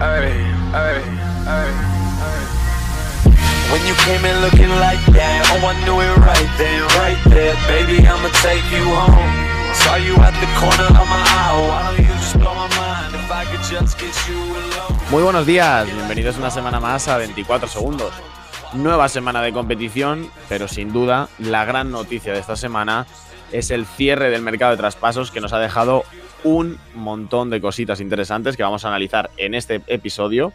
ay, ay, ay, When you came in looking like that, oh I knew it right then, right there, baby I'ma take you home. Saw you at the corner of my eye, why don't you just blow my mind if I could just get you alone. Muy buenos días, bienvenidos una semana más a 24 segundos. Nueva semana de competición, pero sin duda la gran noticia de esta semana es el cierre del mercado de traspasos que nos ha dejado un montón de cositas interesantes que vamos a analizar en este episodio.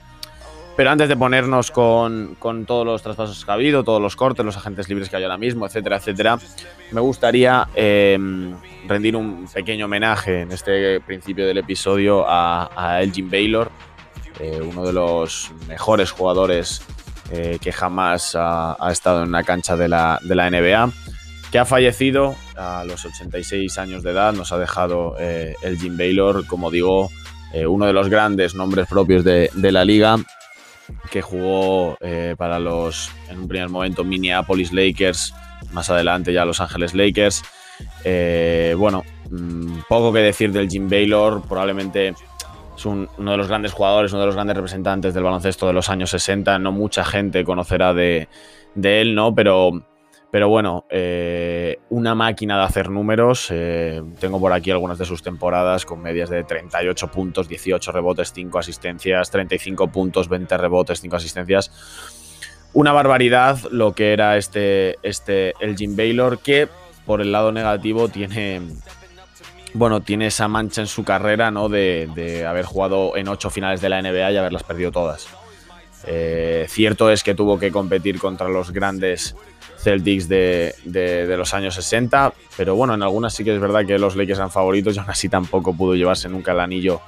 Pero antes de ponernos con, todos los traspasos que ha habido, todos los cortes, los agentes libres que hay ahora mismo, etcétera, etcétera, me gustaría em, rendir un pequeño homenaje en este principio del episodio a, Elgin Baylor, eh, uno de los mejores jugadores eh, que jamás ha, estado en una cancha de la, de la NBA que ha fallecido a los 86 años de edad. Nos ha dejado eh, el Jim Baylor, como digo, eh, uno de los grandes nombres propios de, la liga, que jugó eh, para los, en un primer momento, Minneapolis Lakers, más adelante ya Los Ángeles Lakers. bueno, mm, poco que decir del Jim Baylor, probablemente es uno de los grandes jugadores, uno de los grandes representantes del baloncesto de los años 60. No mucha gente conocerá de, de él, ¿no? Pero pero bueno, eh, una máquina de hacer números. Eh, tengo por aquí algunas de sus temporadas con medias de 38 puntos, 18 rebotes, 5 asistencias, 35 puntos, 20 rebotes, 5 asistencias. Una barbaridad lo que era este, este el Jim Baylor, que por el lado negativo tiene, bueno, tiene esa mancha en su carrera, ¿no? De, haber jugado en 8 finales de la NBA y haberlas perdido todas. Eh, cierto es que tuvo que competir contra los grandes Celtics de, los años 60, pero bueno, en algunas sí que es verdad que los Lakers eran favoritos y aún así tampoco pudo llevarse nunca el anillo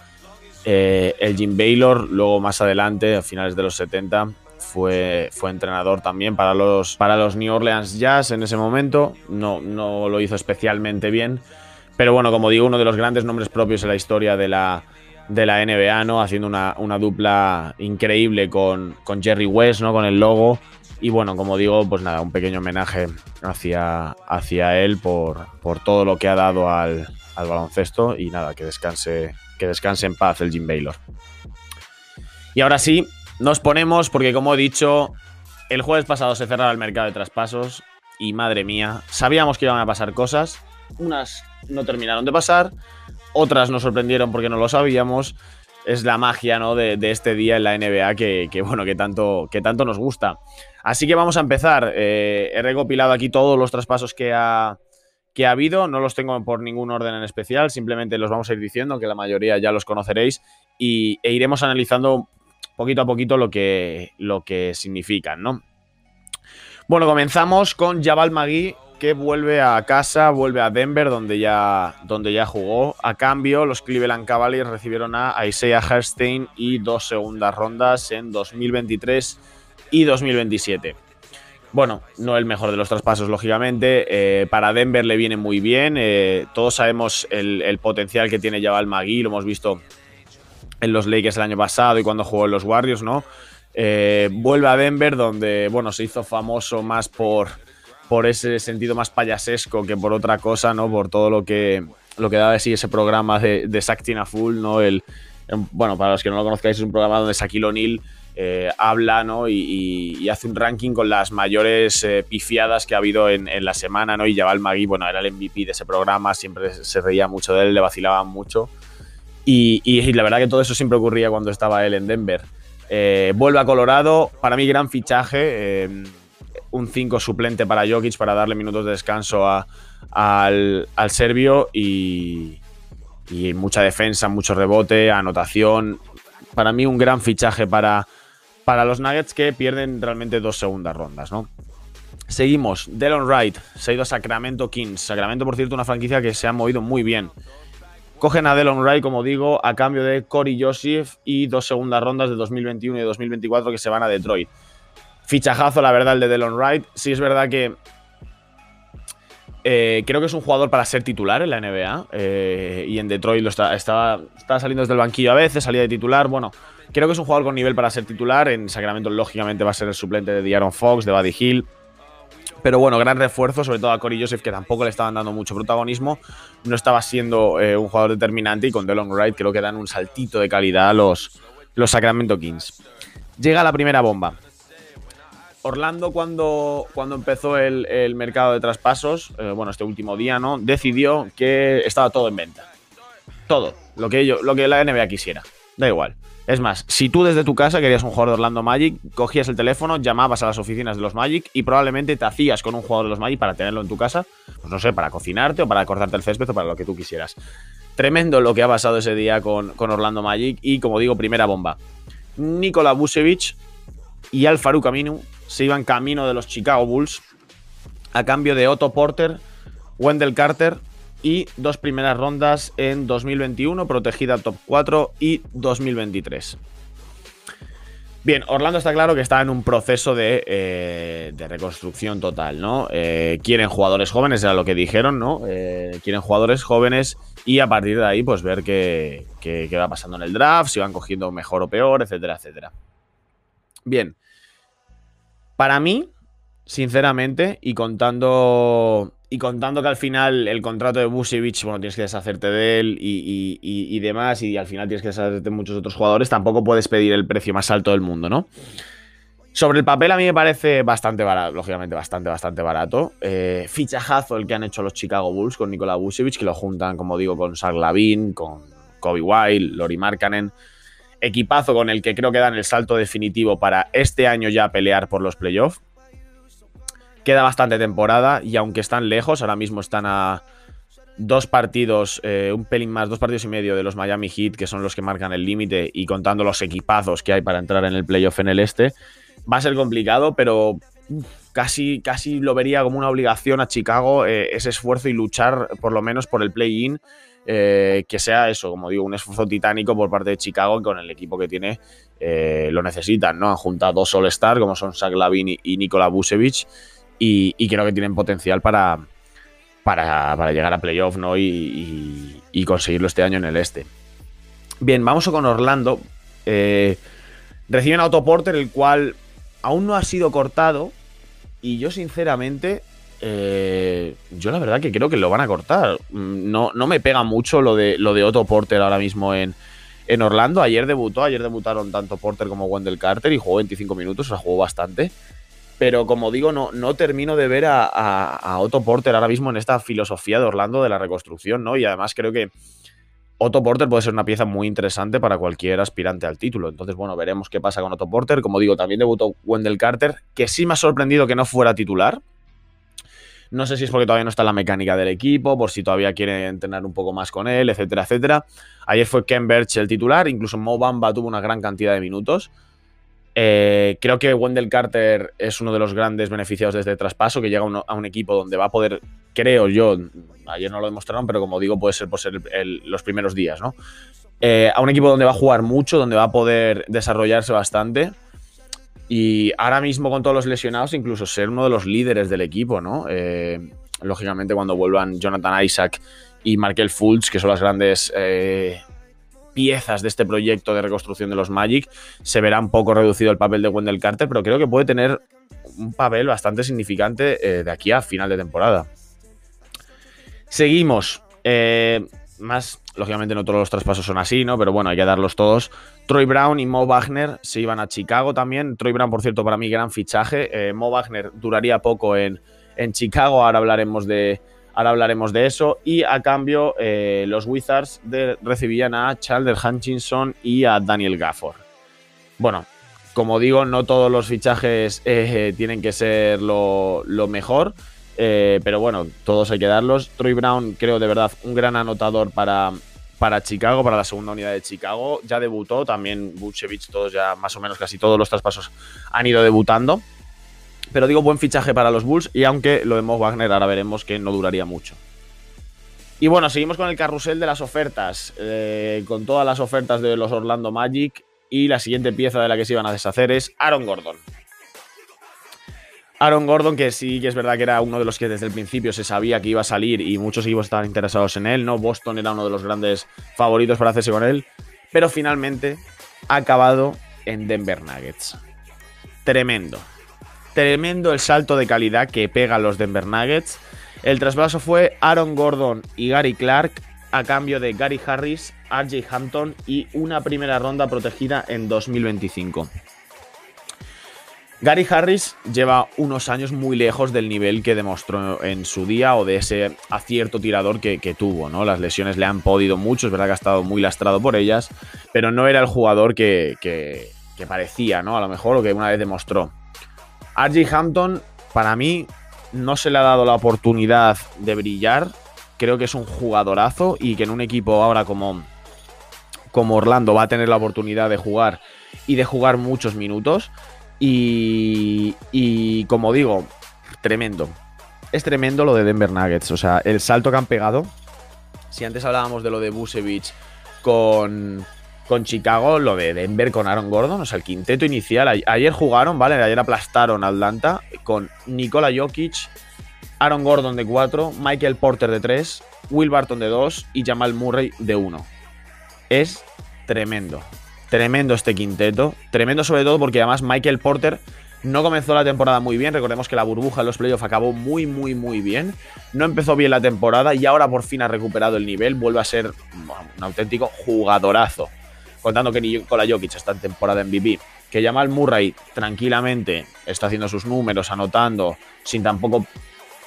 eh, el Jim Baylor. Luego más adelante, a finales de los 70, fue, fue entrenador también para los, para los New Orleans Jazz en ese momento. No, no lo hizo especialmente bien, pero bueno, como digo, uno de los grandes nombres propios en la historia de la, de la NBA, ¿no? Haciendo una, una dupla increíble con, con Jerry West, ¿no? Con el logo y bueno, como digo, pues nada, un pequeño homenaje hacia, hacia él por, por todo lo que ha dado al, baloncesto y nada, que descanse, que descanse en paz el Jim Baylor. Y ahora sí, nos ponemos porque como he dicho, el jueves pasado se cerraba el mercado de traspasos y madre mía, sabíamos que iban a pasar cosas, unas no terminaron de pasar, otras nos sorprendieron porque no lo sabíamos. Es la magia ¿no? de, este día en la NBA que, bueno, que tanto, que tanto nos gusta. Así que vamos a empezar. Eh, he recopilado aquí todos los traspasos que ha, que ha habido. No los tengo por ningún orden en especial, simplemente los vamos a ir diciendo, que la mayoría ya los conoceréis, y, e iremos analizando poquito a poquito lo que, lo que significan, ¿no? Bueno, comenzamos con Jabal Magui, que vuelve a casa, vuelve a Denver, donde ya, donde ya jugó. A cambio, los Cleveland Cavaliers recibieron a Isaiah Herstein y dos segundas rondas en 2023 y 2027. Bueno, no el mejor de los traspasos, lógicamente. Eh, para Denver le viene muy bien. Eh, todos sabemos el, potencial que tiene Jabal Magui, lo hemos visto en los Lakers el año pasado y cuando jugó en los Warriors, ¿no? Eh, vuelve a Denver, donde, bueno, se hizo famoso más por, por ese sentido más payasesco que por otra cosa, ¿no? Por todo lo que, lo que da de sí ese programa de, de Sactina Full, ¿no? El, bueno, para los que no lo conozcáis, es un programa donde Shaquille O'Neal eh, habla ¿no? Y, hace un ranking con las mayores eh, pifiadas que ha habido en, la semana, ¿no? Y Jabal Magui, bueno, era el MVP de ese programa, siempre se reía mucho de él, le vacilaban mucho. Y, la verdad que todo eso siempre ocurría cuando estaba él en Denver. Eh, vuelve a Colorado, para mí gran fichaje, un 5 suplente para Jokic para darle minutos de descanso al, al serbio y, y mucha defensa, mucho rebote, anotación. Para mí un gran fichaje para, para los Nuggets que pierden realmente dos segundas rondas, ¿no? Seguimos, Delon Wright se ha ido a Sacramento Kings. Sacramento, por cierto, una franquicia que se ha movido muy bien. Cogen a Delon Wright, como digo, a cambio de Corey Joseph y dos segundas rondas de 2021 y 2024 que se van a Detroit. Fichajazo, la verdad, el de Delon Wright. Sí es verdad que eh, creo que es un jugador para ser titular en la NBA. Eh, y en Detroit lo está, estaba, saliendo desde el banquillo a veces, salía de titular. Bueno, creo que es un jugador con nivel para ser titular. En Sacramento, lógicamente, va a ser el suplente de D'Aaron Fox, de Buddy Hill. Pero bueno, gran refuerzo, sobre todo a Corey Joseph, que tampoco le estaban dando mucho protagonismo. No estaba siendo eh, un jugador determinante. Y con Delon Wright creo que dan un saltito de calidad los, los Sacramento Kings. Llega la primera bomba. Orlando cuando, cuando empezó el, mercado de traspasos, eh, bueno, este último día, ¿no? Decidió que estaba todo en venta. Todo. Lo que, ellos, lo que la NBA quisiera. Da igual. Es más, si tú desde tu casa querías un jugador de Orlando Magic, cogías el teléfono, llamabas a las oficinas de los Magic y probablemente te hacías con un jugador de los Magic para tenerlo en tu casa, pues no sé, para cocinarte o para cortarte el césped o para lo que tú quisieras. Tremendo lo que ha pasado ese día con, con Orlando Magic y, como digo, primera bomba. Nikola Vucevic y Al Farouk Aminu se iban camino de los Chicago Bulls a cambio de Otto Porter, Wendell Carter y dos primeras rondas en 2021, protegida top 4 y 2023. Bien, Orlando está claro que está en un proceso de, eh, reconstrucción total, ¿no? Eh, quieren jugadores jóvenes, era lo que dijeron, ¿no? Eh, quieren jugadores jóvenes y a partir de ahí, pues ver qué, qué, va pasando en el draft, si van cogiendo mejor o peor, etcétera, etcétera. Bien, para mí, sinceramente, y contando, y contando que al final el contrato de Busevich, bueno, tienes que deshacerte de él y, demás, y al final tienes que deshacerte de muchos otros jugadores, tampoco puedes pedir el precio más alto del mundo, ¿no? Sobre el papel a mí me parece bastante barato, lógicamente bastante, bastante barato. Eh, fichajazo el que han hecho los Chicago Bulls con Nikola Vucevic, que lo juntan, como digo, con Zach Lavin, con Kobe Wild, Lori Markkanen equipazo con el que creo que dan el salto definitivo para este año ya pelear por los playoffs. Queda bastante temporada y aunque están lejos, ahora mismo están a dos partidos, eh, un pelín más, dos partidos y medio de los Miami Heat, que son los que marcan el límite, y contando los equipazos que hay para entrar en el playoff en el este, va a ser complicado, pero casi, casi lo vería como una obligación a Chicago eh, ese esfuerzo y luchar por lo menos por el play-in eh, que sea eso, como digo, un esfuerzo titánico por parte de Chicago con el equipo que tiene lo necesitan, ¿no? Han juntado dos All-Star como son Zach Lavin y, Nikola Vucevic y, creo que tienen potencial para, para, llegar a playoff, ¿no? Y, conseguirlo este año en el este. Bien, vamos con Orlando. Eh, reciben a Porter, el cual aún no ha sido cortado y yo sinceramente eh, yo la verdad que creo que lo van a cortar. No, no me pega mucho lo de, lo de Porter ahora mismo en, en Orlando. Ayer debutó, ayer debutaron tanto Porter como Wendell Carter y jugó 25 minutos, o sea, jugó bastante. Pero como digo, no, no termino de ver a, a, Otto Porter ahora mismo en esta filosofía de Orlando de la reconstrucción, ¿no? Y además creo que Otto Porter puede ser una pieza muy interesante para cualquier aspirante al título. Entonces, bueno, veremos qué pasa con Otto Porter. Como digo, también debutó Wendell Carter, que sí me ha sorprendido que no fuera titular. No sé si es porque todavía no está la mecánica del equipo, por si todavía quiere entrenar un poco más con él, etcétera, etcétera. Ayer fue Ken Birch el titular, incluso Mo Bamba tuvo una gran cantidad de minutos. Eh, creo que Wendell Carter es uno de los grandes beneficiados de este traspaso, que llega a un equipo donde va a poder, creo yo, ayer no lo demostraron, pero como digo, puede ser por ser los primeros días, ¿no? Eh, a un equipo donde va a jugar mucho, donde va a poder desarrollarse bastante. Y ahora mismo con todos los lesionados, incluso ser uno de los líderes del equipo, ¿no? Eh, lógicamente cuando vuelvan Jonathan Isaac y Markel Fultz, que son las grandes piezas de este proyecto de reconstrucción de los Magic, se verá un poco reducido el papel de Wendell Carter, pero creo que puede tener un papel bastante significante eh, de aquí a final de temporada. Seguimos. más Lógicamente no todos los traspasos son así, ¿no? Pero bueno, hay que darlos todos. Troy Brown y Mo Wagner se iban a Chicago también. Troy Brown, por cierto, para mí gran fichaje. Eh, Mo Wagner duraría poco en, en, Chicago, ahora hablaremos de, ahora hablaremos de eso. Y a cambio, eh, los Wizards recibían a Chandler Hutchinson y a Daniel Gafford. Bueno, como digo, no todos los fichajes eh, tienen que ser lo, mejor. Eh, pero bueno, todos hay que darlos. Troy Brown, creo de verdad, un gran anotador para, para Chicago, para la segunda unidad de Chicago. Ya debutó, también Vucevic, todos ya más o menos casi todos los traspasos han ido debutando. Pero digo, buen fichaje para los Bulls y aunque lo de Wagner ahora veremos que no duraría mucho. Y bueno, seguimos con el carrusel de las ofertas, eh, con todas las ofertas de los Orlando Magic y la siguiente pieza de la que se iban a deshacer es Aaron Gordon. Aaron Gordon, que sí que es verdad que era uno de los que desde el principio se sabía que iba a salir y muchos equipos estaban interesados en él, ¿no? Boston era uno de los grandes favoritos para hacerse con él, pero finalmente ha acabado en Denver Nuggets. Tremendo. Tremendo el salto de calidad que pegan los Denver Nuggets. El traspaso fue Aaron Gordon y Gary Clark a cambio de Gary Harris RJ Hampton y una primera ronda protegida en 2025. Gary Harris lleva unos años muy lejos del nivel que demostró en su día o de ese acierto tirador que, tuvo, ¿no? Las lesiones le han podido mucho, es verdad que ha estado muy lastrado por ellas, pero no era el jugador que, que, que parecía, ¿no? A lo mejor, lo que una vez demostró. RJ Hampton, para mí, no se le ha dado la oportunidad de brillar. Creo que es un jugadorazo y que en un equipo ahora como, como Orlando va a tener la oportunidad de jugar y de jugar muchos minutos. Y, y como digo, tremendo. Es tremendo lo de Denver Nuggets. O sea, el salto que han pegado. Si antes hablábamos de lo de Busevich con, con Chicago, lo de Denver con Aaron Gordon, o sea, el quinteto inicial. Ayer jugaron, ¿vale? Ayer aplastaron a Atlanta con Nikola Jokic, Aaron Gordon de 4, Michael Porter de 3, Will Barton de 2 y Jamal Murray de 1. Es tremendo. Tremendo este quinteto. Tremendo sobre todo porque además Michael Porter no comenzó la temporada muy bien. Recordemos que la burbuja en los playoffs acabó muy, muy, muy bien. No empezó bien la temporada y ahora por fin ha recuperado el nivel. Vuelve a ser un auténtico jugadorazo contando que Nikola Jokic está en temporada MVP, que Jamal Murray tranquilamente está haciendo sus números, anotando, sin tampoco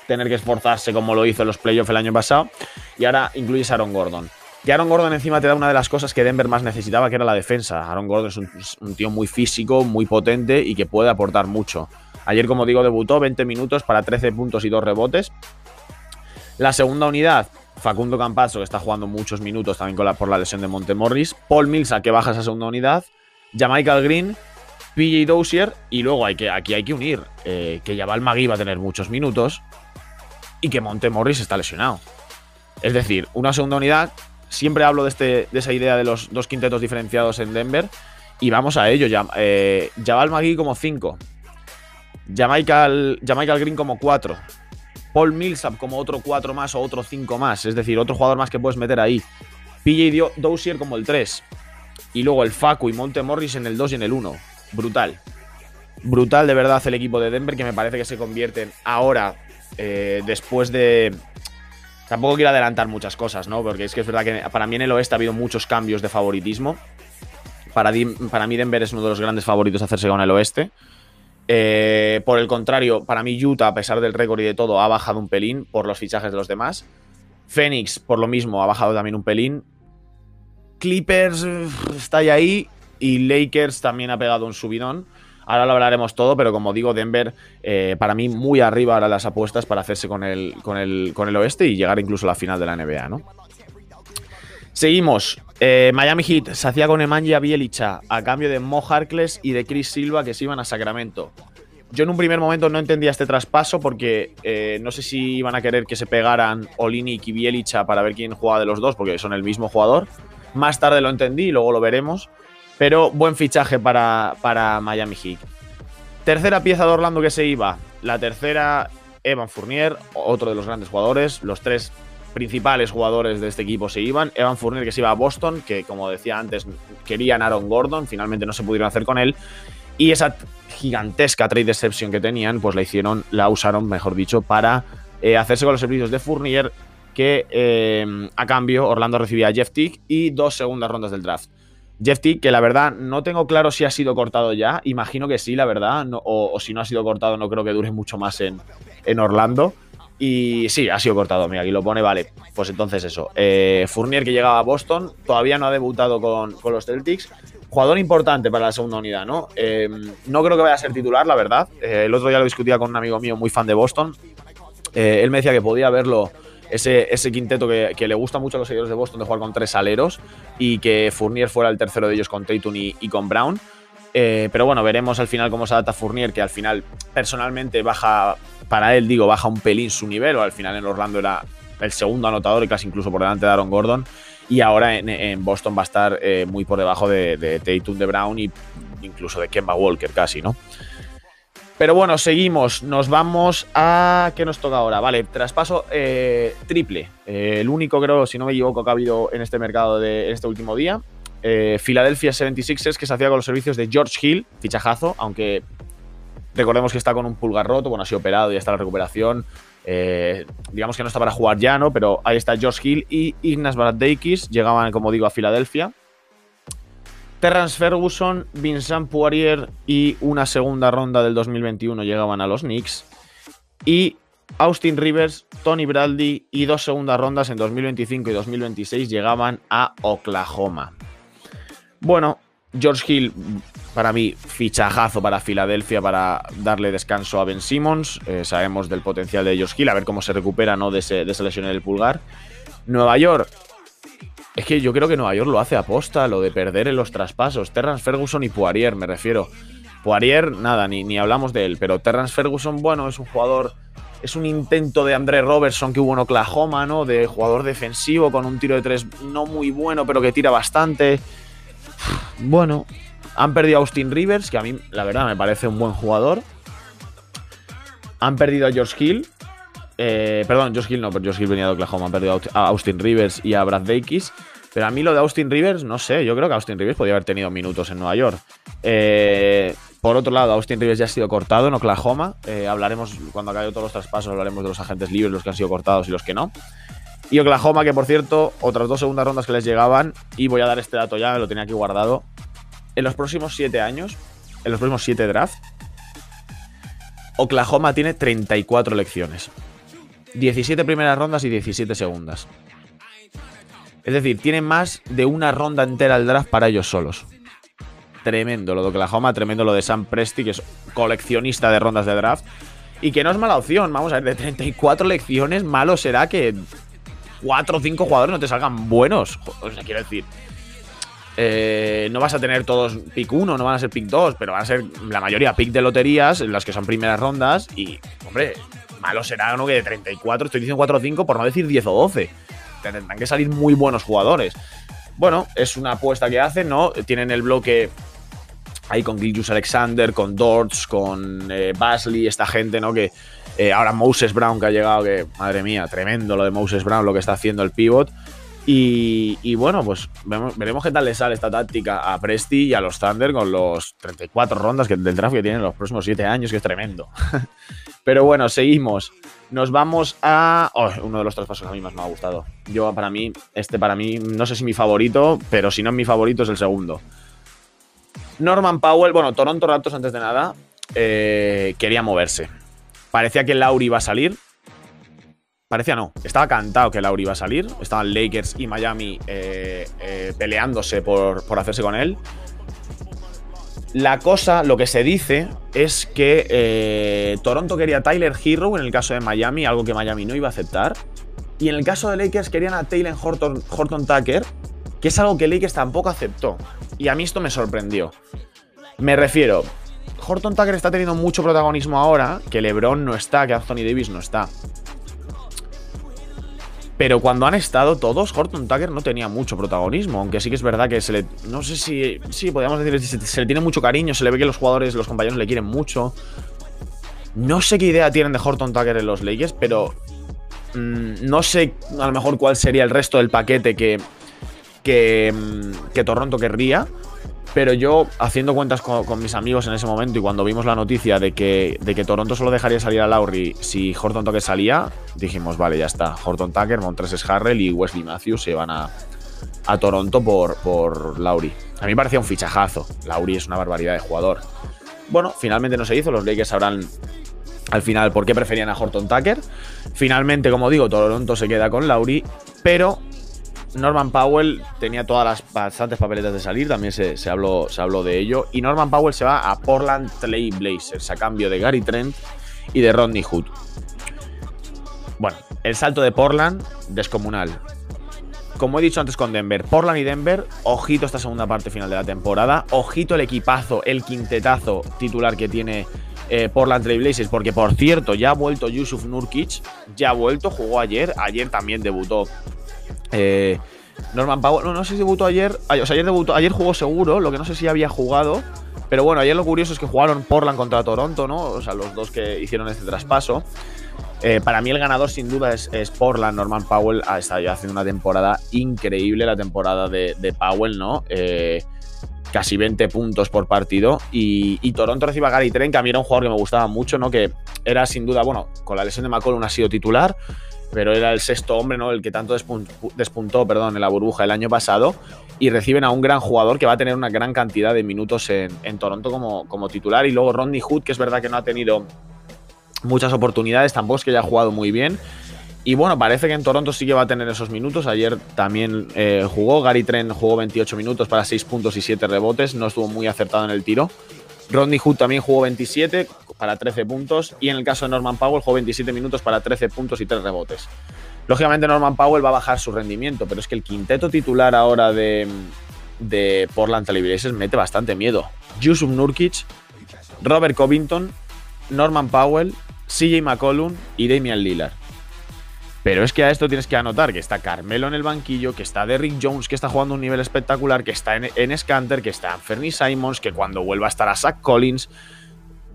tener que esforzarse como lo hizo en los playoffs el año pasado, y ahora incluyes a Aaron Gordon. Que Aaron Gordon encima te da una de las cosas que Denver más necesitaba, que era la defensa. Aaron Gordon es un, tío muy físico, muy potente y que puede aportar mucho. Ayer, como digo, debutó 20 minutos para 13 puntos y 2 rebotes. La segunda unidad, Facundo Campazzo, que está jugando muchos minutos también por la lesión de Montemorris. Paul Millsap, que baja esa segunda unidad. Michael Green, PJ Dozier. Y luego hay que, aquí hay que unir eh, que Jabal Magui va a tener muchos minutos y que Montemorris está lesionado. Es decir, una segunda unidad. Siempre hablo de, este, de esa idea de los dos quintetos diferenciados en Denver. Y vamos a ello. Ya, eh, Jabal Magui como 5. Michael Green como 4. Paul Millsap como otro 4 más o otro 5 más, es decir, otro jugador más que puedes meter ahí. PJ Dozier como el 3. Y luego el Facu y Monte Morris en el 2 y en el 1. Brutal. Brutal de verdad el equipo de Denver que me parece que se convierten ahora, eh, después de... Tampoco quiero adelantar muchas cosas, ¿no? Porque es que es verdad que para mí en el oeste ha habido muchos cambios de favoritismo. Para, para mí Denver es uno de los grandes favoritos a hacerse con el oeste. Eh, por el contrario, para mí Utah, a pesar del récord y de todo, ha bajado un pelín por los fichajes de los demás. Phoenix, por lo mismo, ha bajado también un pelín. Clippers está ahí y Lakers también ha pegado un subidón. Ahora lo hablaremos todo, pero como digo, Denver, eh, para mí, muy arriba ahora las apuestas para hacerse con el, con, el, con el oeste y llegar incluso a la final de la NBA, ¿no? Seguimos. Eh, Miami Heat se hacía con Emanja Bielicha a cambio de Mo Harkless y de Chris Silva que se iban a Sacramento. Yo en un primer momento no entendía este traspaso porque eh, no sé si iban a querer que se pegaran Olinik y Bielicha para ver quién jugaba de los dos, porque son el mismo jugador. Más tarde lo entendí y luego lo veremos. Pero buen fichaje para, para Miami Heat. Tercera pieza de Orlando que se iba. La tercera, Evan Fournier, otro de los grandes jugadores. Los tres principales jugadores de este equipo se iban. Evan Fournier que se iba a Boston, que como decía antes querían Aaron Gordon, finalmente no se pudieron hacer con él. Y esa gigantesca trade deception que tenían, pues la hicieron, la usaron, mejor dicho, para eh, hacerse con los servicios de Fournier, que eh, a cambio Orlando recibía a Jeff Tick y dos segundas rondas del draft. Jeff Tick, que la verdad no tengo claro si ha sido cortado ya, imagino que sí, la verdad, o, si no ha sido cortado no creo que dure mucho más en, en Orlando. Y sí, ha sido cortado, mira, aquí lo pone, vale. Pues entonces eso. Eh, Fournier que llegaba a Boston, todavía no ha debutado con, los Celtics. Jugador importante para la segunda unidad, ¿no? Eh, no creo que vaya a ser titular, la verdad. Eh, el otro día lo discutía con un amigo mío muy fan de Boston. él me decía que podía verlo, ese, ese quinteto que, le gusta mucho a los seguidores de Boston de jugar con tres aleros y que Fournier fuera el tercero de ellos con Tatum y con Brown. Pero bueno, veremos al final cómo se adapta Fournier, que al final personalmente baja para él, digo, baja un pelín su nivel, o al final en Orlando era el segundo anotador y casi incluso por delante de Aaron Gordon. Y ahora en, Boston va a estar eh, muy por debajo de, de Tatum, de Brown y incluso de Kemba Walker casi, ¿no? Pero bueno, seguimos. Nos vamos a. ¿Qué nos toca ahora? Vale, traspaso eh, triple. Eh, el único, creo, si no me equivoco, que ha habido en este mercado de este último día. Philadelphia 76ers, que se hacía con los servicios de George Hill, fichajazo, aunque Recordemos que está con un pulgar roto, bueno, ha sido operado y está la recuperación. eh, digamos que no está para jugar ya, ¿no? Pero ahí está Josh Hill y Ignas Baradeikis, llegaban, como digo, a Filadelfia. Terrence Ferguson, Vincent Poirier y una segunda ronda del 2021 llegaban a los Knicks. Y Austin Rivers, Tony Bradley y dos segundas rondas en 2025 y 2026 llegaban a Oklahoma. Bueno, George Hill, para mí, fichajazo para Filadelfia para darle descanso a Ben Simmons. Eh, sabemos del potencial de George Hill, a ver cómo se recupera ¿no? de, esa lesión en el pulgar. Nueva York, es que yo creo que Nueva York lo hace aposta, lo de perder en los traspasos. Terrence Ferguson y Poirier, me refiero. Poirier, nada, ni, ni hablamos de él, pero Terrence Ferguson, bueno, es un jugador es un intento de André Robertson que hubo en Oklahoma, ¿no? De jugador defensivo con un tiro de tres no muy bueno, pero que tira bastante. Bueno, han perdido a Austin Rivers, que a mí la verdad me parece un buen jugador. Han perdido a George Hill. Eh, perdón, George Hill no, pero George Hill venía de Oklahoma. Han perdido a Austin Rivers y a Brad Dakis. Pero a mí lo de Austin Rivers, no sé. Yo creo que Austin Rivers podía haber tenido minutos en Nueva York. Eh, por otro lado, Austin Rivers ya ha sido cortado en Oklahoma. Eh, hablaremos, cuando acabe todos los traspasos, hablaremos de los agentes libres, los que han sido cortados y los que no. Y Oklahoma, que por cierto, otras dos segundas rondas que les llegaban, y voy a dar este dato ya, lo tenía aquí guardado. En los próximos siete años, en los próximos siete drafts, Oklahoma tiene 34 elecciones. 17 primeras rondas y 17 segundas. Es decir, tiene más de una ronda entera el draft para ellos solos tremendo lo de Oklahoma, tremendo lo de Sam Presti, que es coleccionista de rondas de draft. Y que no es mala opción, vamos a ver, de 34 lecciones, malo será que 4 o 5 jugadores no te salgan buenos. O sea, quiero decir, eh, no vas a tener todos pick 1, no van a ser pick 2, pero van a ser la mayoría pick de loterías, las que son primeras rondas. Y, hombre, malo será ¿no? que de 34, estoy diciendo 4 o 5, por no decir 10 o 12. Tendrán que salir muy buenos jugadores. Bueno, es una apuesta que hacen, ¿no? Tienen el bloque ahí con Gilgius Alexander, con Dortz, con eh, Basley, esta gente, ¿no? Que eh, ahora Moses Brown que ha llegado, que madre mía, tremendo lo de Moses Brown, lo que está haciendo el pivot. Y, bueno, pues veremos qué tal le sale esta táctica a Presti y a los Thunder con los 34 rondas que, del draft que tienen los próximos 7 años, que es tremendo. Pero bueno, seguimos. Nos vamos a. Oh, uno de los traspasos que a mí más me ha gustado. Yo, para mí, este para mí, no sé si mi favorito, pero si no es mi favorito, es el segundo. Norman Powell, bueno, Toronto Raptors antes de nada, eh, quería moverse. Parecía que Lauri iba a salir. Parecía no, estaba cantado que Lauri iba a salir. Estaban Lakers y Miami eh, eh, peleándose por, por, hacerse con él. La cosa, lo que se dice, es que Toronto quería a Tyler Hero en el caso de Miami, algo que Miami no iba a aceptar. Y en el caso de Lakers querían a Taylor Horton, Horton Tucker, que es algo que Lakers tampoco aceptó. Y a mí esto me sorprendió. Me refiero, Horton Tucker está teniendo mucho protagonismo ahora, que LeBron no está, que Anthony Davis no está. Pero cuando han estado todos, Horton Tucker no tenía mucho protagonismo. Aunque sí que es verdad que se le. No sé si. Sí, podríamos decir, se, se le tiene mucho cariño, se le ve que los jugadores, los compañeros le quieren mucho. No sé qué idea tienen de Horton Tucker en los Lakers, pero. Mmm, no sé a lo mejor cuál sería el resto del paquete que, Mm, que, Toronto querría. Pero yo, haciendo cuentas con, mis amigos en ese momento y cuando vimos la noticia de que, de que Toronto solo dejaría salir a Lowry si Horton Tucker salía, dijimos, vale, ya está. Horton Tucker, Montres Harrell y Wesley Matthews se van a, a Toronto por, por. A mí parecía un fichajazo. Lowry es una barbaridad de jugador. Bueno, finalmente no se hizo. Los Lakers sabrán al final por qué preferían a Horton Tucker. Finalmente, como digo, Toronto se queda con Lowry, pero Norman Powell tenía todas las bastantes papeletas de salir, también se, habló, se habló de ello. Y Norman Powell se va a Portland Trail Blazers a cambio de Gary Trent y de Rodney Hood. Bueno, el salto de Portland, descomunal. Como he dicho antes con Denver, Portland y Denver, ojito esta segunda parte final de la temporada, ojito el equipazo, el quintetazo titular que tiene eh, Portland Trail Blazers, porque por cierto, ya ha vuelto Yusuf Nurkic, ya ha vuelto, jugó ayer, ayer también debutó eh, Norman Powell, no, sé si debutó ayer. Ayer debutó, ayer jugó seguro, lo que no sé si había jugado. Pero bueno, ayer lo curioso es que jugaron Portland contra Toronto, ¿no? O sea, los dos que hicieron este traspaso. Eh, para mí el ganador sin duda es, Portland. Norman Powell ha estado haciendo una temporada increíble, la temporada de, Powell, ¿no? Eh, casi 20 puntos por partido. Y, Toronto recibe a Gary Trent, que a mí era un jugador que me gustaba mucho, ¿no? Que era sin duda, bueno, con la lesión de McCollum ha sido titular, pero era el sexto hombre, ¿no? El que tanto despuntó, perdón, en la burbuja el año pasado. Y reciben a un gran jugador que va a tener una gran cantidad de minutos en, Toronto como, como titular. Y luego Rodney Hood, que es verdad que no ha tenido muchas oportunidades, tampoco es que haya jugado muy bien. Y bueno, parece que en Toronto sí que va a tener esos minutos. Ayer también eh, jugó. Gary Trent jugó 28 minutos para 6 puntos y 7 rebotes. No estuvo muy acertado en el tiro. Rodney Hood también jugó 27 para 13 puntos. Y en el caso de Norman Powell jugó 27 minutos para 13 puntos y 3 rebotes. Lógicamente Norman Powell va a bajar su rendimiento, pero es que el quinteto titular ahora de, de Portland Trailblazers mete bastante miedo. Yusuf Nurkic, Robert Covington, Norman Powell, CJ McCollum y Damian Lillard. Pero es que a esto tienes que anotar que está Carmelo en el banquillo, que está Derrick Jones, que está jugando un nivel espectacular, que está en, en Scanter, que está Fernie Simons, que cuando vuelva a estar a Zach Collins,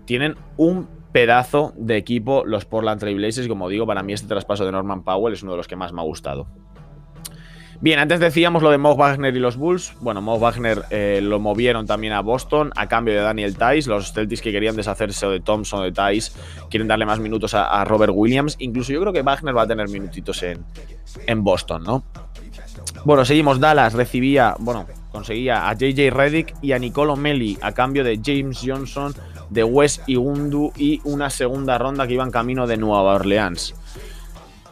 tienen un pedazo de equipo los Portland Trailblazers. Como digo, para mí este traspaso de Norman Powell es uno de los que más me ha gustado. Bien, antes decíamos lo de Mo Wagner y los Bulls. Bueno, Mo Wagner eh, lo movieron también a Boston a cambio de Daniel Tice. Los Celtics que querían deshacerse de Thompson o de Tice quieren darle más minutos a, Robert Williams. Incluso yo creo que Wagner va a tener minutitos en, en Boston, ¿no? Bueno, seguimos. Dallas recibía, bueno, conseguía a JJ Reddick y a Nicolo Melli a cambio de James Johnson, de Wes Igundu y una segunda ronda que iba en camino de Nueva Orleans.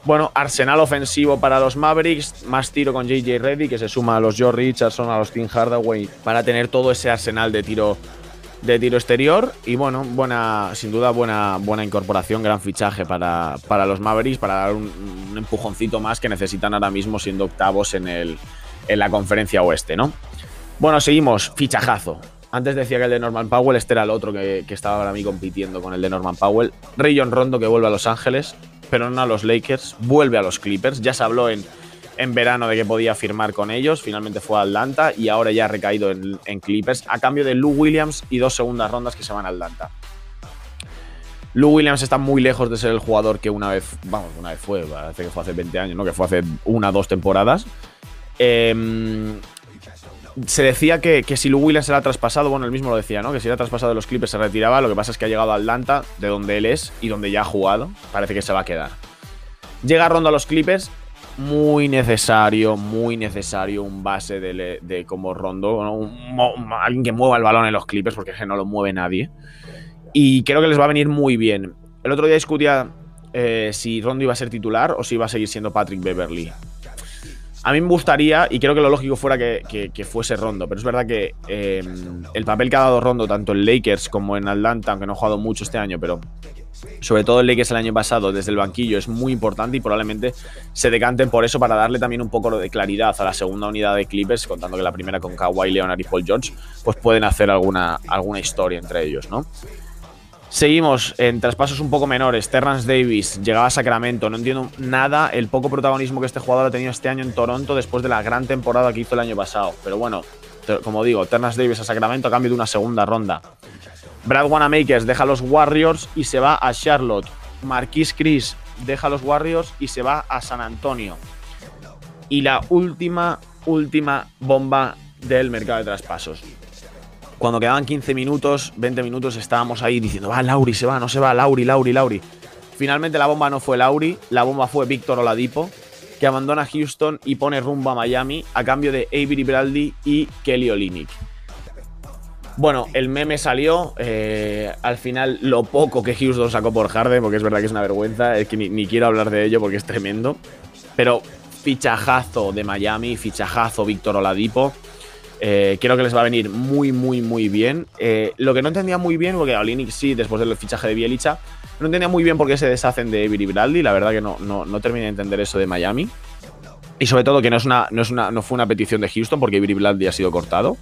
Bueno, arsenal ofensivo para los Mavericks, más tiro con JJ Reddy, que se suma a los Joe Richardson, a los Tim Hardaway, para tener todo ese arsenal de tiro de tiro exterior. Y bueno, buena, sin duda, buena, buena incorporación, gran fichaje para, para los Mavericks, para dar un, empujoncito más que necesitan ahora mismo siendo octavos en, el, en la conferencia oeste, ¿no? Bueno, seguimos, fichajazo. Antes decía que el de Norman Powell, este era el otro que, estaba para mí compitiendo con el de Norman Powell. Rayon Rondo que vuelve a Los Ángeles, pero no a los Lakers, vuelve a los Clippers. Ya se habló en, en verano de que podía firmar con ellos, finalmente fue a Atlanta y ahora ya ha recaído en, Clippers a cambio de Lou Williams y dos segundas rondas que se van a Atlanta. Lou Williams está muy lejos de ser el jugador que una vez, vamos, una vez fue, parece que fue hace 20 años, ¿no? Que fue hace una o dos temporadas. Eh, se decía que, si Lou Williams era traspasado, bueno, él mismo lo decía, ¿no? Que si era traspasado de los Clippers se retiraba. Lo que pasa es que ha llegado a Atlanta, de donde él es y donde ya ha jugado. Parece que se va a quedar. Llega Rondo a los Clippers. Muy necesario, muy necesario un base de, como Rondo. alguien que mueva el balón en los Clippers, porque que no lo mueve nadie. Y creo que les va a venir muy bien. El otro día discutía eh, si Rondo iba a ser titular o si iba a seguir siendo Patrick Beverly. A mí me gustaría, y creo que lo lógico fuera que, fuese Rondo, pero es verdad que em, el papel que ha dado Rondo tanto en Lakers como en Atlanta, aunque no ha jugado mucho este año, pero sobre todo en Lakers el año pasado desde el banquillo es muy importante y probablemente se decanten por eso para darle también un poco de claridad a la segunda unidad de Clippers, contando que la primera con Kawhi Leonard y Paul George, pues pueden hacer alguna, alguna historia entre ellos, ¿no? Seguimos en traspasos un poco menores. Terrence Davis llegaba a Sacramento. No entiendo nada el poco protagonismo que este jugador ha tenido este año en Toronto después de la gran temporada que hizo el año pasado. Pero bueno, como digo, Terrence Davis a Sacramento a cambio de una segunda ronda. Brad Wanamakers deja a los Warriors y se va a Charlotte. Marquis Chris deja a los Warriors y se va a San Antonio. Y la última, última bomba del mercado de traspasos cuando quedaban 15 minutos, 20 minutos, estábamos ahí diciendo, va, Lauri se va, no se va, Lauri, Lauri, Lauri. Finalmente la bomba no fue Lauri, la bomba fue Víctor Oladipo, que abandona Houston y pone rumbo a Miami a cambio de Avery Bradley y Kelly Olynyk. Bueno, el meme salió. Eh, al final, lo poco que Houston sacó por Harden, porque es verdad que es una vergüenza, es que ni quiero hablar de ello porque es tremendo. Pero fichajazo de Miami, fichajazo Víctor Oladipo. Eh, creo que les va a venir muy, muy, muy bien. Eh, lo que no entendía muy bien, porque a sí, después del fichaje de Bielicha, no entendía muy bien por qué se deshacen de Avery Bradley. La verdad que no, no, no terminé de entender eso de Miami. Y sobre todo que no, es una, no, es una, no fue una petición de Houston, porque Avery Bradley ha sido cortado.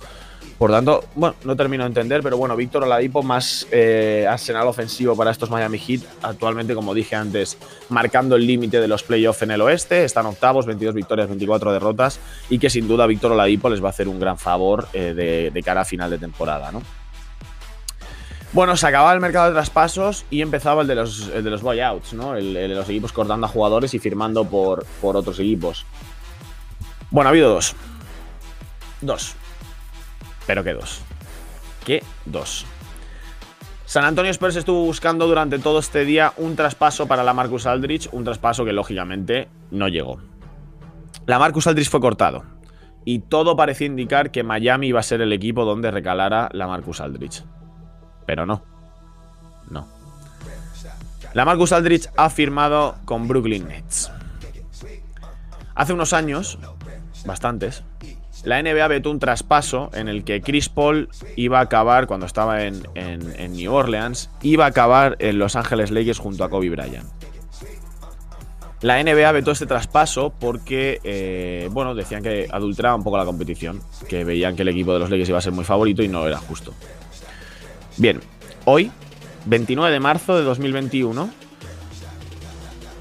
Por tanto, bueno, no termino de entender, pero bueno, Víctor Oladipo más eh, arsenal ofensivo para estos Miami Heat. Actualmente, como dije antes, marcando el límite de los playoffs en el oeste. Están octavos, 22 victorias, 24 derrotas. Y que sin duda Víctor Oladipo les va a hacer un gran favor eh, de, cara a final de temporada, ¿no? Bueno, se acababa el mercado de traspasos y empezaba el de los, de los buyouts, ¿no? El, el, de los equipos cortando a jugadores y firmando por, por otros equipos. Bueno, ha habido dos. Dos. Pero que dos. Que dos. San Antonio Spurs estuvo buscando durante todo este día un traspaso para la Marcus Aldrich, un traspaso que lógicamente no llegó. La Marcus Aldrich fue cortado y todo parecía indicar que Miami iba a ser el equipo donde recalara la Marcus Aldrich. Pero no. No. La Marcus Aldrich ha firmado con Brooklyn Nets. Hace unos años, bastantes, la NBA vetó un traspaso en el que Chris Paul iba a acabar, cuando estaba en, New Orleans, iba a acabar en Los Ángeles Lakers junto a Kobe Bryant. La NBA vetó este traspaso porque, eh, bueno, decían que adulteraba un poco la competición, que veían que el equipo de los Lakers iba a ser muy favorito y no era justo. Bien, hoy, 29 de marzo de 2021,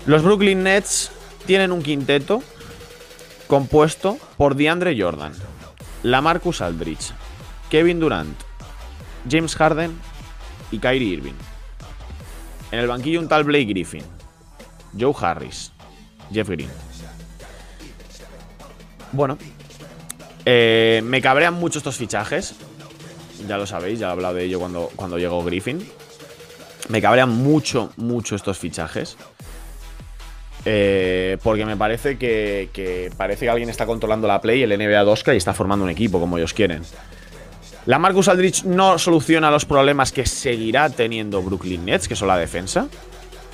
los Brooklyn Nets tienen un quinteto compuesto por DeAndre Jordan, Lamarcus Aldridge, Kevin Durant, James Harden y Kyrie Irving. En el banquillo un tal Blake Griffin, Joe Harris, Jeff Green. Bueno, eh, me cabrean mucho estos fichajes. Ya lo sabéis, ya he hablado de ello cuando, cuando llegó Griffin. Me cabrean mucho, mucho estos fichajes. Eh, porque me parece que, parece que alguien está controlando la play, el NBA 2K, y está formando un equipo como ellos quieren. La Marcus Aldrich no soluciona los problemas que seguirá teniendo Brooklyn Nets, que son la defensa.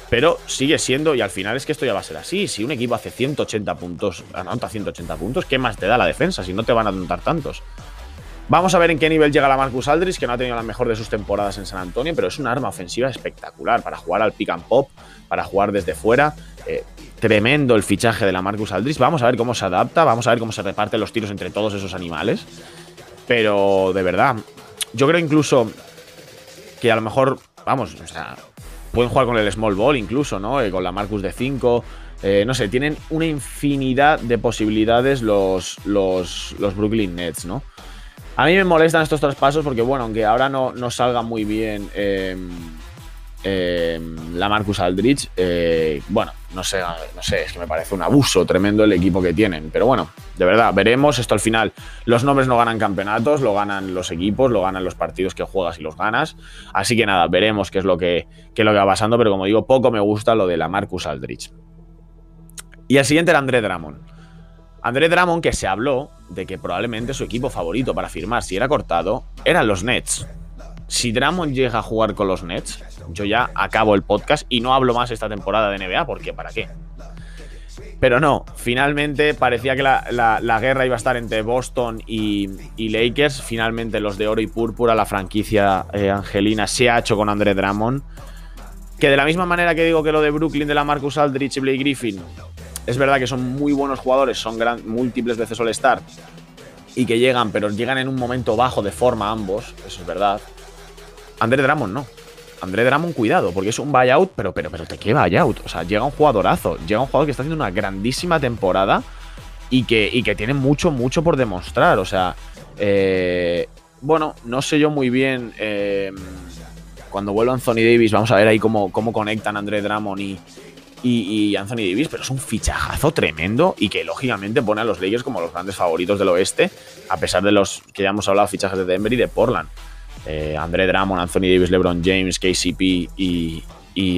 Pero sigue siendo, y al final es que esto ya va a ser así. Si un equipo hace 180 puntos, anota 180 puntos, ¿qué más te da la defensa si no te van a anotar tantos? Vamos a ver en qué nivel llega la Marcus Aldrich, que no ha tenido la mejor de sus temporadas en San Antonio, pero es una arma ofensiva espectacular para jugar al pick and pop, para jugar desde fuera. Eh, tremendo el fichaje de la Marcus Aldrich. Vamos a ver cómo se adapta, vamos a ver cómo se reparten los tiros entre todos esos animales. Pero de verdad, yo creo incluso que a lo mejor, vamos, o sea, pueden jugar con el small ball incluso, ¿no? Eh, con la Marcus de 5. Eh, no sé, tienen una infinidad de posibilidades los, los, los Brooklyn Nets, ¿no? A mí me molestan estos traspasos porque, bueno, aunque ahora no, no salga muy bien eh, eh, la Marcus Aldrich, eh, bueno, no sé, no sé, es que me parece un abuso tremendo el equipo que tienen. Pero bueno, de verdad, veremos esto al final. Los nombres no ganan campeonatos, lo ganan los equipos, lo ganan los partidos que juegas y los ganas. Así que nada, veremos qué es lo que, qué es lo que va pasando. Pero como digo, poco me gusta lo de la Marcus Aldrich. Y el siguiente era André Drummond. André Drummond, que se habló de que probablemente su equipo favorito para firmar, si era cortado, eran los Nets. Si Drummond llega a jugar con los Nets, yo ya acabo el podcast y no hablo más esta temporada de NBA, porque ¿para qué? Pero no, finalmente parecía que la, guerra iba a estar entre Boston y, Lakers. Finalmente los de oro y púrpura, la franquicia eh, angelina, se ha hecho con André Drummond. Que de la misma manera que digo que lo de Brooklyn de la Marcus Aldrich y Blake Griffin, es verdad que son muy buenos jugadores, son múltiples veces All-Star y que llegan, pero llegan en un momento bajo de forma ambos, eso es verdad. André Drummond no. André Drummond, cuidado, porque es un buyout, pero, pero, pero te qué buyout. O sea, llega un jugadorazo, llega un jugador que está haciendo una grandísima temporada y que, y que tiene mucho, mucho por demostrar. O sea, eh, bueno, no sé yo muy bien. Eh, cuando vuelva Anthony Davis, vamos a ver ahí cómo, cómo conectan André Drummond y, y, Anthony Davis, pero es un fichajazo tremendo y que lógicamente pone a los Lakers como los grandes favoritos del oeste, a pesar de los que ya hemos hablado, fichajes de Denver y de Portland. Eh, André Drummond, Anthony Davis, LeBron James, KCP y,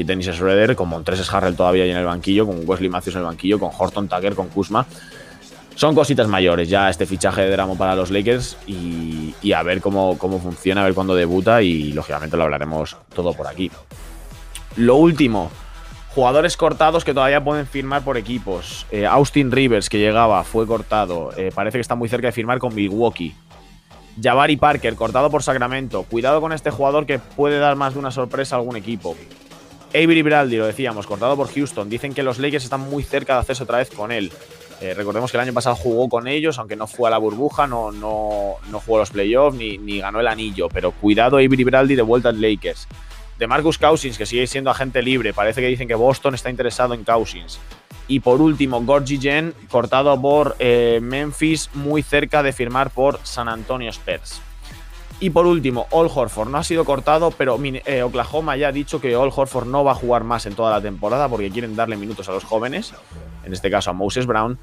Dennis Schroeder, con Montres Harrell todavía ahí en el banquillo, con Wesley Matthews en el banquillo, con Horton Tucker, con Kuzma. Son cositas mayores ya este fichaje de Drummond para los Lakers y, a ver cómo, cómo funciona, a ver cuándo debuta y lógicamente lo hablaremos todo por aquí. Lo último, jugadores cortados que todavía pueden firmar por equipos. Eh, Austin Rivers, que llegaba, fue cortado. Eh, parece que está muy cerca de firmar con Milwaukee. Jabari Parker, cortado por Sacramento. Cuidado con este jugador que puede dar más de una sorpresa a algún equipo. Avery Bradley, lo decíamos, cortado por Houston. Dicen que los Lakers están muy cerca de hacerse otra vez con él. Eh, recordemos que el año pasado jugó con ellos, aunque no fue a la burbuja, no, no, no jugó los playoffs ni, ni ganó el anillo. Pero cuidado, Avery Bradley de vuelta en Lakers. De Marcus Cousins, que sigue siendo agente libre. Parece que dicen que Boston está interesado en Cousins. Y por último, Gorgie Jen, cortado por eh, Memphis, muy cerca de firmar por San Antonio Spurs. Y por último, All Horford no ha sido cortado, pero eh, Oklahoma ya ha dicho que All Horford no va a jugar más en toda la temporada porque quieren darle minutos a los jóvenes, en este caso a Moses Brown.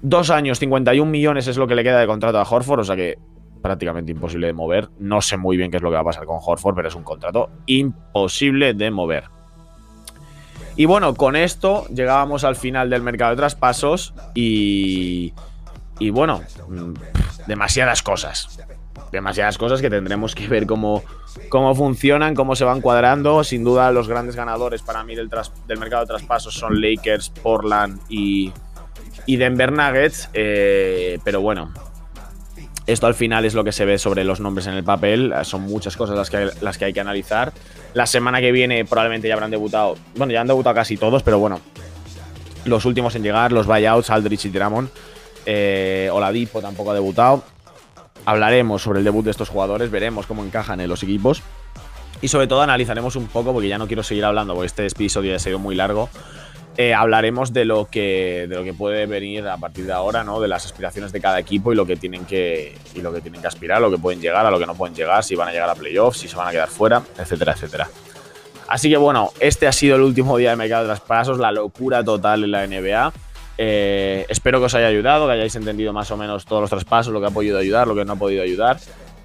Dos años, 51 millones es lo que le queda de contrato a Horford, o sea que prácticamente imposible de mover. No sé muy bien qué es lo que va a pasar con Horford, pero es un contrato imposible de mover. Y bueno, con esto llegábamos al final del mercado de traspasos y, y bueno, mm, demasiadas cosas. Demasiadas cosas que tendremos que ver cómo, cómo funcionan, cómo se van cuadrando. Sin duda, los grandes ganadores para mí del, del mercado de traspasos son Lakers, Portland y, y Denver Nuggets. Eh, pero bueno, esto al final es lo que se ve sobre los nombres en el papel. Son muchas cosas las que, las que hay que analizar. La semana que viene probablemente ya habrán debutado. Bueno, ya han debutado casi todos, pero bueno. Los últimos en llegar, los buyouts, Aldrich y Dramon. Eh, Oladipo tampoco ha debutado. Hablaremos sobre el debut de estos jugadores, veremos cómo encajan en los equipos. Y sobre todo analizaremos un poco, porque ya no quiero seguir hablando, porque este episodio ha sido muy largo. Eh, hablaremos de lo que de lo que puede venir a partir de ahora, ¿no? De las aspiraciones de cada equipo y lo que tienen que y lo que tienen que aspirar, lo que pueden llegar, a lo que no pueden llegar, si van a llegar a playoffs, si se van a quedar fuera, etcétera, etcétera. Así que bueno, este ha sido el último día de mercado de traspasos, la locura total en la NBA. Eh, espero que os haya ayudado, que hayáis entendido más o menos todos los traspasos, lo que ha podido ayudar, lo que no ha podido ayudar.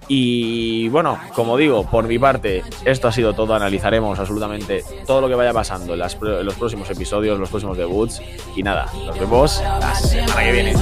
Y bueno, como digo, por mi parte, esto ha sido todo. Analizaremos absolutamente todo lo que vaya pasando en, los próximos episodios, los próximos debuts. Y nada, nos vemos la que viene.